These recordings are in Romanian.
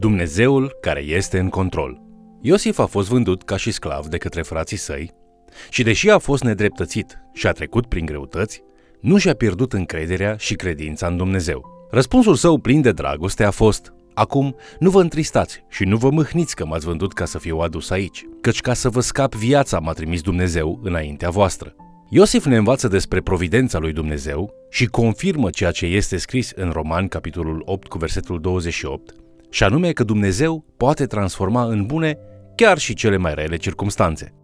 Dumnezeul care este în control. Iosif a fost vândut ca și sclav de către frații săi și deși a fost nedreptățit și a trecut prin greutăți, nu și-a pierdut încrederea și credința în Dumnezeu. Răspunsul său plin de dragoste a fost Acum nu vă întristați și nu vă mâhniți că m-ați vândut ca să fiu adus aici, căci ca să vă scap viața m-a trimis Dumnezeu înaintea voastră. Iosif ne învață despre providența lui Dumnezeu și confirmă ceea ce este scris în Roman, capitolul 8, cu versetul 28, și anume că Dumnezeu poate transforma în bune chiar și cele mai rele circumstanțe.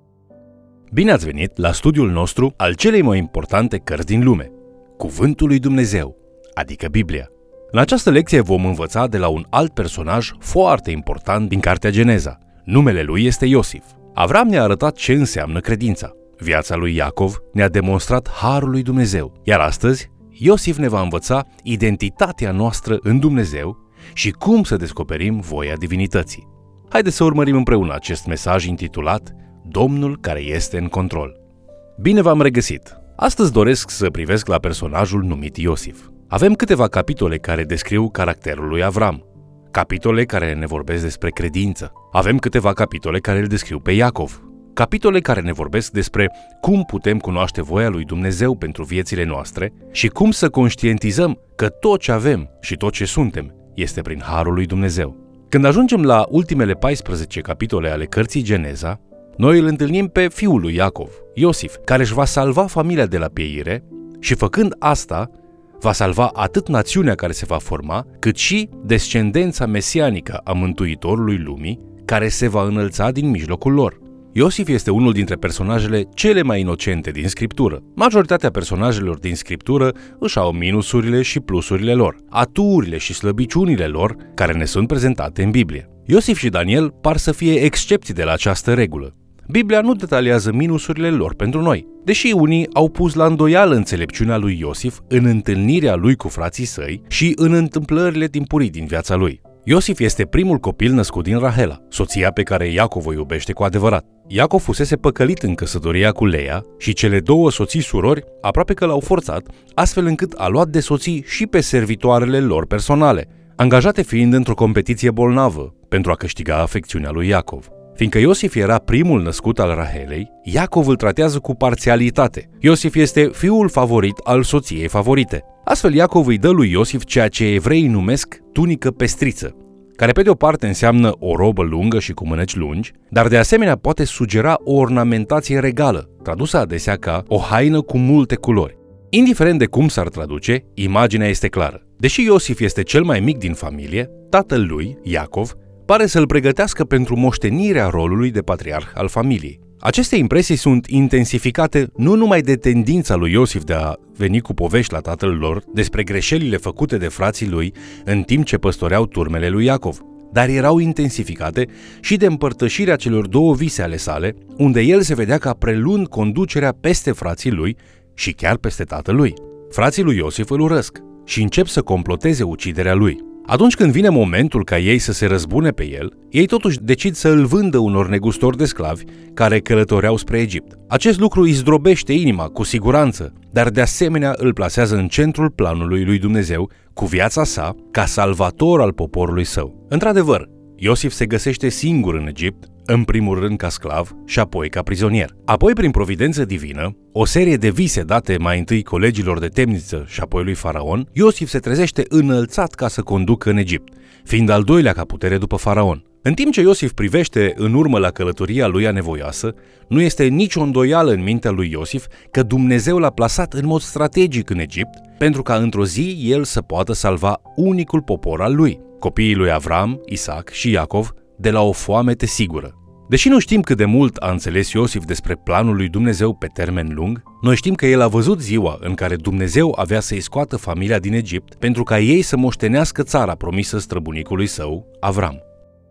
Bine ați venit la studiul nostru al celei mai importante cărți din lume, Cuvântul lui Dumnezeu, adică Biblia. În această lecție vom învăța de la un alt personaj foarte important din Cartea Geneza. Numele lui este Iosif. Avram ne-a arătat ce înseamnă credința. Viața lui Iacov ne-a demonstrat harul lui Dumnezeu. Iar astăzi, Iosif ne va învăța identitatea noastră în Dumnezeu și cum să descoperim voia divinității. Haideți să urmărim împreună acest mesaj intitulat Domnul care este în control. Bine v-am regăsit! Astăzi doresc să privesc la personajul numit Iosif. Avem câteva capitole care descriu caracterul lui Avram, capitole care ne vorbesc despre credință. Avem câteva capitole care îl descriu pe Iacov, capitole care ne vorbesc despre cum putem cunoaște voia lui Dumnezeu pentru viețile noastre și cum să conștientizăm că tot ce avem și tot ce suntem este prin harul lui Dumnezeu. Când ajungem la ultimele 14 capitole ale cărții Geneza, noi îl întâlnim pe fiul lui Iacov, Iosif, care își va salva familia de la pieire și făcând asta, va salva atât națiunea care se va forma, cât și descendența mesianică a Mântuitorului lumii, care se va înălța din mijlocul lor. Iosif este unul dintre personajele cele mai inocente din scriptură. Majoritatea personajelor din scriptură își au minusurile și plusurile lor, aturile și slăbiciunile lor care ne sunt prezentate în Biblie. Iosif și Daniel par să fie excepții de la această regulă. Biblia nu detaliază minusurile lor pentru noi, deși unii au pus la îndoială înțelepciunea lui Iosif în întâlnirea lui cu frații săi și în întâmplările timpurii din viața lui. Iosif este primul copil născut din Rahela, soția pe care Iacov o iubește cu adevărat. Iacov fusese păcălit în căsătoria cu Leia și cele două soții surori aproape că l-au forțat, astfel încât a luat de soții și pe servitoarele lor personale, angajate fiind într-o competiție bolnavă pentru a câștiga afecțiunea lui Iacov. Fiindcă Iosif era primul născut al Rahelei, Iacov îl tratează cu parțialitate. Iosif este fiul favorit al soției favorite. Astfel Iacov îi dă lui Iosif ceea ce evreii numesc tunică pestriță, care pe de o parte înseamnă o robă lungă și cu mâneci lungi, dar de asemenea poate sugera o ornamentație regală, tradusă adesea ca o haină cu multe culori. Indiferent de cum s-ar traduce, imaginea este clară. Deși Iosif este cel mai mic din familie, tatăl lui, Iacov, pare să-l pregătească pentru moștenirea rolului de patriarh al familiei. Aceste impresii sunt intensificate nu numai de tendința lui Iosif de a veni cu povești la tatăl lor despre greșelile făcute de frații lui în timp ce păstoreau turmele lui Iacov, dar erau intensificate și de împărtășirea celor două vise ale sale, unde el se vedea ca prelund conducerea peste frații lui și chiar peste tatălui. Frații lui Iosif îl urăsc și încep să comploteze uciderea lui. Atunci când vine momentul ca ei să se răzbune pe el, ei totuși decid să îl vândă unor negustori de sclavi care călătoreau spre Egipt. Acest lucru îi zdrobește inima, cu siguranță, dar de asemenea îl plasează în centrul planului lui Dumnezeu, cu viața sa, ca salvator al poporului său. Într-adevăr, Iosif se găsește singur în Egipt, în primul rând ca sclav și apoi ca prizonier. Apoi, prin providență divină, o serie de vise date mai întâi colegilor de temniță și apoi lui Faraon, Iosif se trezește înălțat ca să conducă în Egipt, fiind al doilea ca putere după Faraon. În timp ce Iosif privește în urmă la călătoria lui anevoioasă, nu este nicio îndoială în mintea lui Iosif că Dumnezeu l-a plasat în mod strategic în Egipt pentru ca într-o zi el să poată salva unicul popor al lui, copiii lui Avram, Isaac și Iacov, de la o foamete sigură. Deși nu știm cât de mult a înțeles Iosif despre planul lui Dumnezeu pe termen lung, noi știm că el a văzut ziua în care Dumnezeu avea să-i scoată familia din Egipt pentru ca ei să moștenească țara promisă străbunicului său, Avram.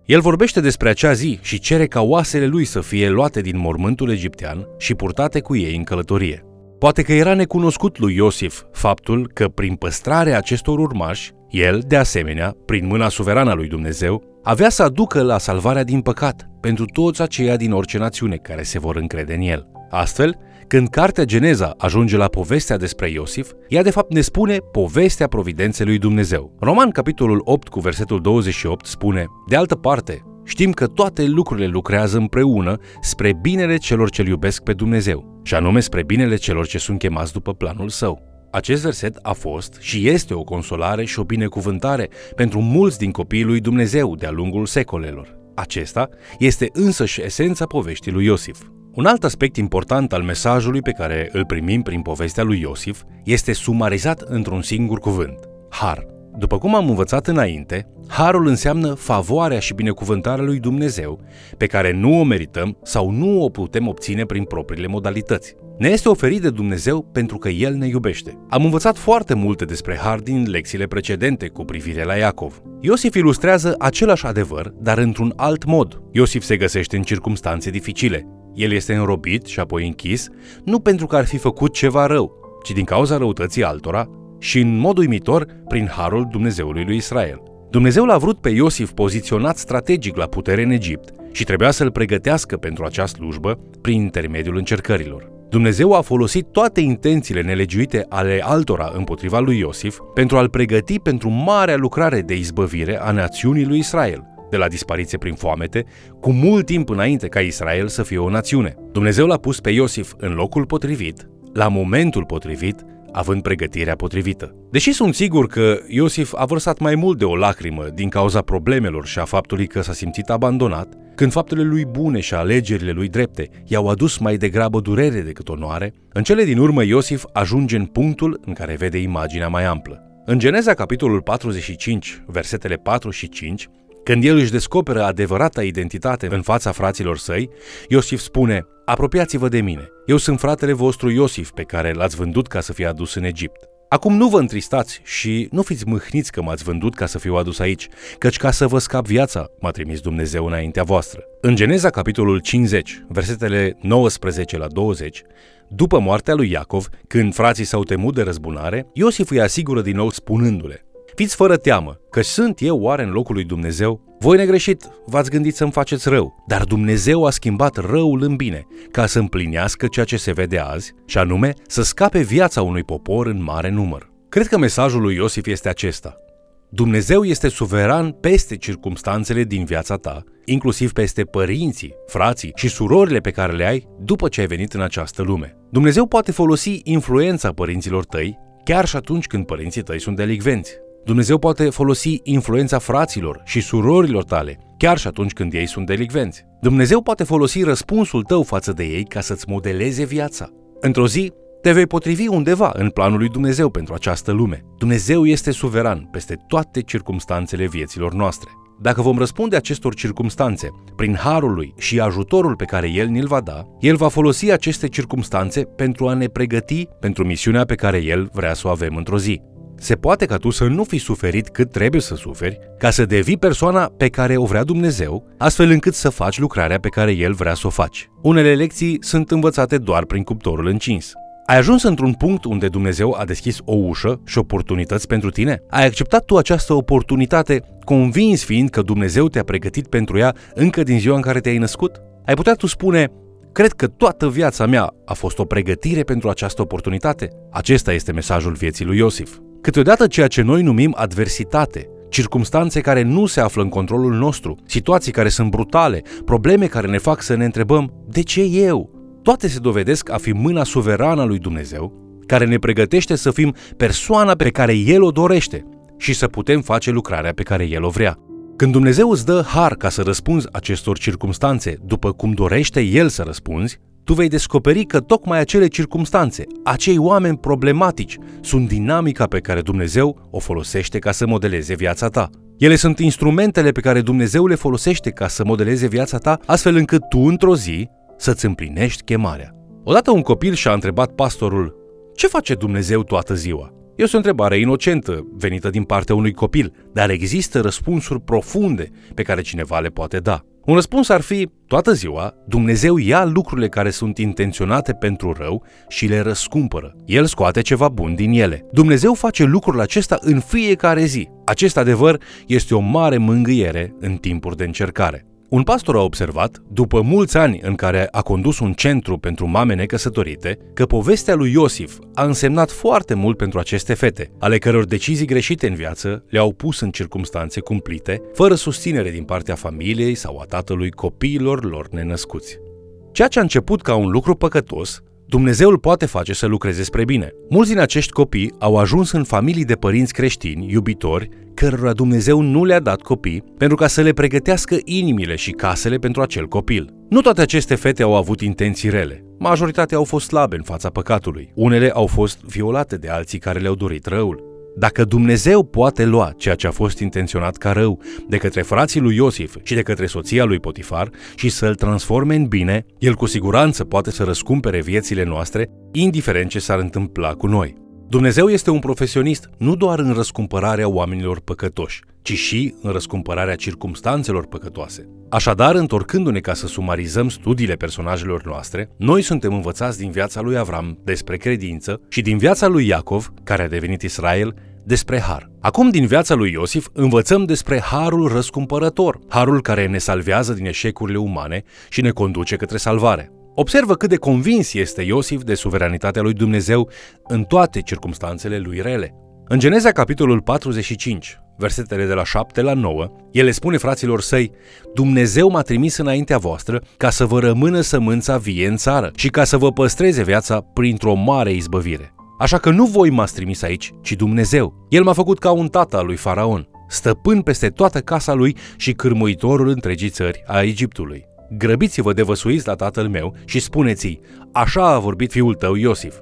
El vorbește despre acea zi și cere ca oasele lui să fie luate din mormântul egiptean și purtate cu ei în călătorie. Poate că era necunoscut lui Iosif faptul că prin păstrarea acestor urmași, el, de asemenea, prin mâna suverană a lui Dumnezeu, avea să aducă la salvarea din păcat pentru toți aceia din orice națiune care se vor încrede în el. Astfel, când cartea Geneza ajunge la povestea despre Iosif, ea de fapt ne spune povestea providenței lui Dumnezeu. Roman capitolul 8 cu versetul 28 spune, De altă parte, știm că toate lucrurile lucrează împreună spre binele celor ce iubesc pe Dumnezeu, și anume spre binele celor ce sunt chemați după planul său. Acest verset a fost și este o consolare și o binecuvântare pentru mulți din copiii lui Dumnezeu de-a lungul secolelor. Acesta este însăși esența poveștii lui Iosif. Un alt aspect important al mesajului pe care îl primim prin povestea lui Iosif este sumarizat într-un singur cuvânt, har. După cum am învățat înainte, harul înseamnă favoarea și binecuvântarea lui Dumnezeu, pe care nu o merităm sau nu o putem obține prin propriile modalități. Ne este oferit de Dumnezeu pentru că El ne iubește. Am învățat foarte multe despre har din lecțiile precedente cu privire la Iacov. Iosif ilustrează același adevăr, dar într-un alt mod. Iosif se găsește în circumstanțe dificile. El este înrobit și apoi închis, nu pentru că ar fi făcut ceva rău, ci din cauza răutății altora și în mod uimitor prin harul Dumnezeului lui Israel. Dumnezeu l-a vrut pe Iosif poziționat strategic la putere în Egipt și trebuia să-l pregătească pentru această slujbă prin intermediul încercărilor. Dumnezeu a folosit toate intențiile nelegiuite ale altora împotriva lui Iosif pentru a-l pregăti pentru marea lucrare de izbăvire a națiunii lui Israel, de la dispariție prin foamete, cu mult timp înainte ca Israel să fie o națiune. Dumnezeu l-a pus pe Iosif în locul potrivit, la momentul potrivit, având pregătirea potrivită. Deși sunt sigur că Iosif a vărsat mai mult de o lacrimă din cauza problemelor și a faptului că s-a simțit abandonat, când faptele lui bune și alegerile lui drepte i-au adus mai degrabă durere decât onoare, în cele din urmă Iosif ajunge în punctul în care vede imaginea mai amplă. În Geneza, capitolul 45, versetele 4 și 5, când el își descoperă adevărata identitate în fața fraților săi, Iosif spune, Apropiați-vă de mine, eu sunt fratele vostru Iosif pe care l-ați vândut ca să fie adus în Egipt. Acum nu vă întristați și nu fiți mâhniți că m-ați vândut ca să fiu adus aici, căci ca să vă scap viața m-a trimis Dumnezeu înaintea voastră. În Geneza, capitolul 50, versetele 19 la 20, după moartea lui Iacov, când frații s-au temut de răzbunare, Iosif îi asigură din nou spunându-le, Fiți fără teamă, că sunt eu oare în locul lui Dumnezeu? Voi negreșit, v-ați gândit să-mi faceți rău, dar Dumnezeu a schimbat răul în bine, ca să împlinească ceea ce se vede azi, și anume să scape viața unui popor în mare număr. Cred că mesajul lui Iosif este acesta. Dumnezeu este suveran peste circumstanțele din viața ta, inclusiv peste părinții, frații și surorile pe care le ai după ce ai venit în această lume. Dumnezeu poate folosi influența părinților tăi chiar și atunci când părinții tăi sunt delicvenți. Dumnezeu poate folosi influența fraților și surorilor tale, chiar și atunci când ei sunt delicvenți. Dumnezeu poate folosi răspunsul tău față de ei ca să-ți modeleze viața. Într-o zi, te vei potrivi undeva în planul lui Dumnezeu pentru această lume. Dumnezeu este suveran peste toate circumstanțele vieților noastre. Dacă vom răspunde acestor circumstanțe prin harul lui și ajutorul pe care el ni-l va da, el va folosi aceste circumstanțe pentru a ne pregăti pentru misiunea pe care el vrea să o avem într-o zi. Se poate ca tu să nu fi suferit cât trebuie să suferi ca să devii persoana pe care o vrea Dumnezeu, astfel încât să faci lucrarea pe care El vrea să o faci. Unele lecții sunt învățate doar prin cuptorul încins. Ai ajuns într-un punct unde Dumnezeu a deschis o ușă și oportunități pentru tine? Ai acceptat tu această oportunitate convins fiind că Dumnezeu te-a pregătit pentru ea încă din ziua în care te-ai născut? Ai putea tu spune, Cred că toată viața mea a fost o pregătire pentru această oportunitate. Acesta este mesajul vieții lui Iosif. Câteodată ceea ce noi numim adversitate, circumstanțe care nu se află în controlul nostru, situații care sunt brutale, probleme care ne fac să ne întrebăm de ce eu? Toate se dovedesc a fi mâna suverană a lui Dumnezeu, care ne pregătește să fim persoana pe care El o dorește și să putem face lucrarea pe care El o vrea. Când Dumnezeu îți dă har ca să răspunzi acestor circumstanțe după cum dorește El să răspunzi, tu vei descoperi că tocmai acele circumstanțe, acei oameni problematici, sunt dinamica pe care Dumnezeu o folosește ca să modeleze viața ta. Ele sunt instrumentele pe care Dumnezeu le folosește ca să modeleze viața ta, astfel încât tu, într-o zi, să-ți împlinești chemarea. Odată un copil și-a întrebat pastorul, ce face Dumnezeu toată ziua? Este o întrebare inocentă, venită din partea unui copil, dar există răspunsuri profunde pe care cineva le poate da. Un răspuns ar fi, toată ziua, Dumnezeu ia lucrurile care sunt intenționate pentru rău și le răscumpără. El scoate ceva bun din ele. Dumnezeu face lucrul acesta în fiecare zi. Acest adevăr este o mare mângâiere în timpuri de încercare. Un pastor a observat, după mulți ani în care a condus un centru pentru mame necăsătorite, că povestea lui Iosif a însemnat foarte mult pentru aceste fete, ale căror decizii greșite în viață le-au pus în circumstanțe cumplite, fără susținere din partea familiei sau a tatălui copiilor lor nenăscuți. Ceea ce a început ca un lucru păcătos, Dumnezeu îl poate face să lucreze spre bine. Mulți din acești copii au ajuns în familii de părinți creștini, iubitori, cărora Dumnezeu nu le-a dat copii pentru ca să le pregătească inimile și casele pentru acel copil. Nu toate aceste fete au avut intenții rele. Majoritatea au fost slabe în fața păcatului. Unele au fost violate de alții care le-au dorit răul. Dacă Dumnezeu poate lua ceea ce a fost intenționat ca rău de către frații lui Iosif și de către soția lui Potifar și să-l transforme în bine, el cu siguranță poate să răscumpere viețile noastre, indiferent ce s-ar întâmpla cu noi. Dumnezeu este un profesionist nu doar în răscumpărarea oamenilor păcătoși, ci și în răscumpărarea circumstanțelor păcătoase. Așadar, întorcându-ne ca să sumarizăm studiile personajelor noastre, noi suntem învățați din viața lui Avram despre credință și din viața lui Iacov, care a devenit Israel, despre har. Acum, din viața lui Iosif, învățăm despre harul răscumpărător, harul care ne salvează din eșecurile umane și ne conduce către salvare. Observă cât de convins este Iosif de suveranitatea lui Dumnezeu în toate circumstanțele lui rele. În Geneza, capitolul 45, versetele de la 7 la 9, el le spune fraților săi, Dumnezeu m-a trimis înaintea voastră ca să vă rămână sămânța vie în țară și ca să vă păstreze viața printr-o mare izbăvire. Așa că nu voi m-ați trimis aici, ci Dumnezeu. El m-a făcut ca un tată al lui Faraon, stăpân peste toată casa lui și cârmuitorul întregii țări a Egiptului. Grăbiți-vă de văsuiți la tatăl meu și spuneți-i, așa a vorbit fiul tău Iosif.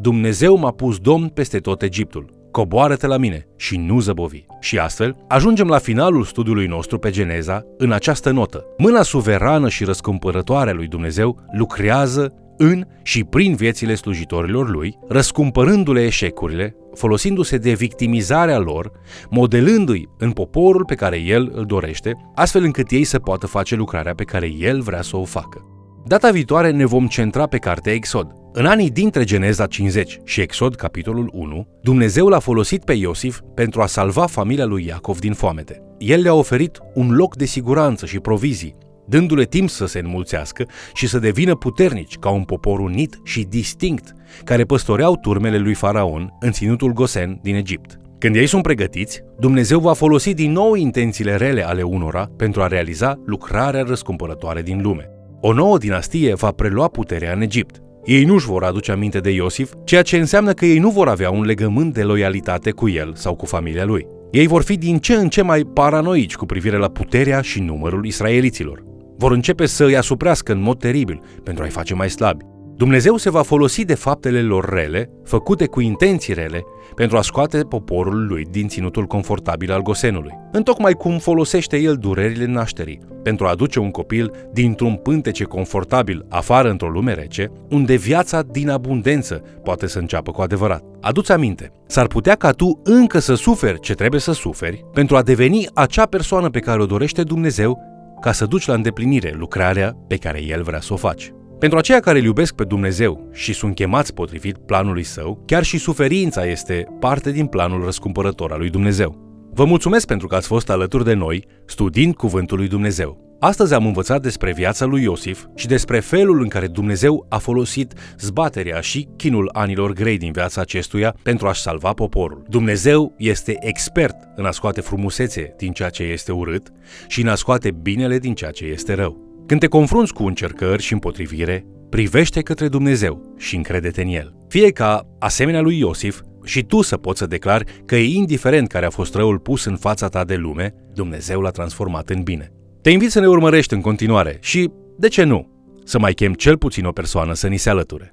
Dumnezeu m-a pus domn peste tot Egiptul. Coboară-te la mine și nu zăbovi. Și astfel, ajungem la finalul studiului nostru pe Geneza în această notă. Mâna suverană și răscumpărătoare a lui Dumnezeu lucrează în și prin viețile slujitorilor lui, răscumpărându-le eșecurile, folosindu-se de victimizarea lor, modelându-i în poporul pe care el îl dorește, astfel încât ei să poată face lucrarea pe care el vrea să o facă. Data viitoare ne vom centra pe cartea Exod. În anii dintre Geneza 50 și Exod, capitolul 1, Dumnezeu l-a folosit pe Iosif pentru a salva familia lui Iacov din foamete. El le-a oferit un loc de siguranță și provizii, dându-le timp să se înmulțească și să devină puternici ca un popor unit și distinct, care păstoreau turmele lui Faraon în ținutul Gosen din Egipt. Când ei sunt pregătiți, Dumnezeu va folosi din nou intențiile rele ale unora pentru a realiza lucrarea răscumpărătoare din lume. O nouă dinastie va prelua puterea în Egipt. Ei nu-și vor aduce aminte de Iosif, ceea ce înseamnă că ei nu vor avea un legământ de loialitate cu el sau cu familia lui. Ei vor fi din ce în ce mai paranoici cu privire la puterea și numărul israeliților vor începe să îi asuprească în mod teribil pentru a-i face mai slabi. Dumnezeu se va folosi de faptele lor rele, făcute cu intenții rele, pentru a scoate poporul lui din ținutul confortabil al Gosenului. Întocmai cum folosește el durerile nașterii, pentru a aduce un copil dintr-un pântece confortabil afară într-o lume rece, unde viața din abundență poate să înceapă cu adevărat. Aduți aminte, s-ar putea ca tu încă să suferi ce trebuie să suferi pentru a deveni acea persoană pe care o dorește Dumnezeu ca să duci la îndeplinire lucrarea pe care El vrea să o faci. Pentru aceia care îl iubesc pe Dumnezeu și sunt chemați potrivit planului său, chiar și suferința este parte din planul răscumpărător al lui Dumnezeu. Vă mulțumesc pentru că ați fost alături de noi, studiind Cuvântul lui Dumnezeu. Astăzi am învățat despre viața lui Iosif și despre felul în care Dumnezeu a folosit zbaterea și chinul anilor grei din viața acestuia pentru a-și salva poporul. Dumnezeu este expert în a scoate frumusețe din ceea ce este urât și în a scoate binele din ceea ce este rău. Când te confrunți cu încercări și împotrivire, privește către Dumnezeu și încrede-te în El. Fie ca, asemenea lui Iosif, și tu să poți să declari că e indiferent care a fost răul pus în fața ta de lume, Dumnezeu l-a transformat în bine. Te invit să ne urmărești în continuare și, de ce nu, să mai chem cel puțin o persoană să ni se alăture.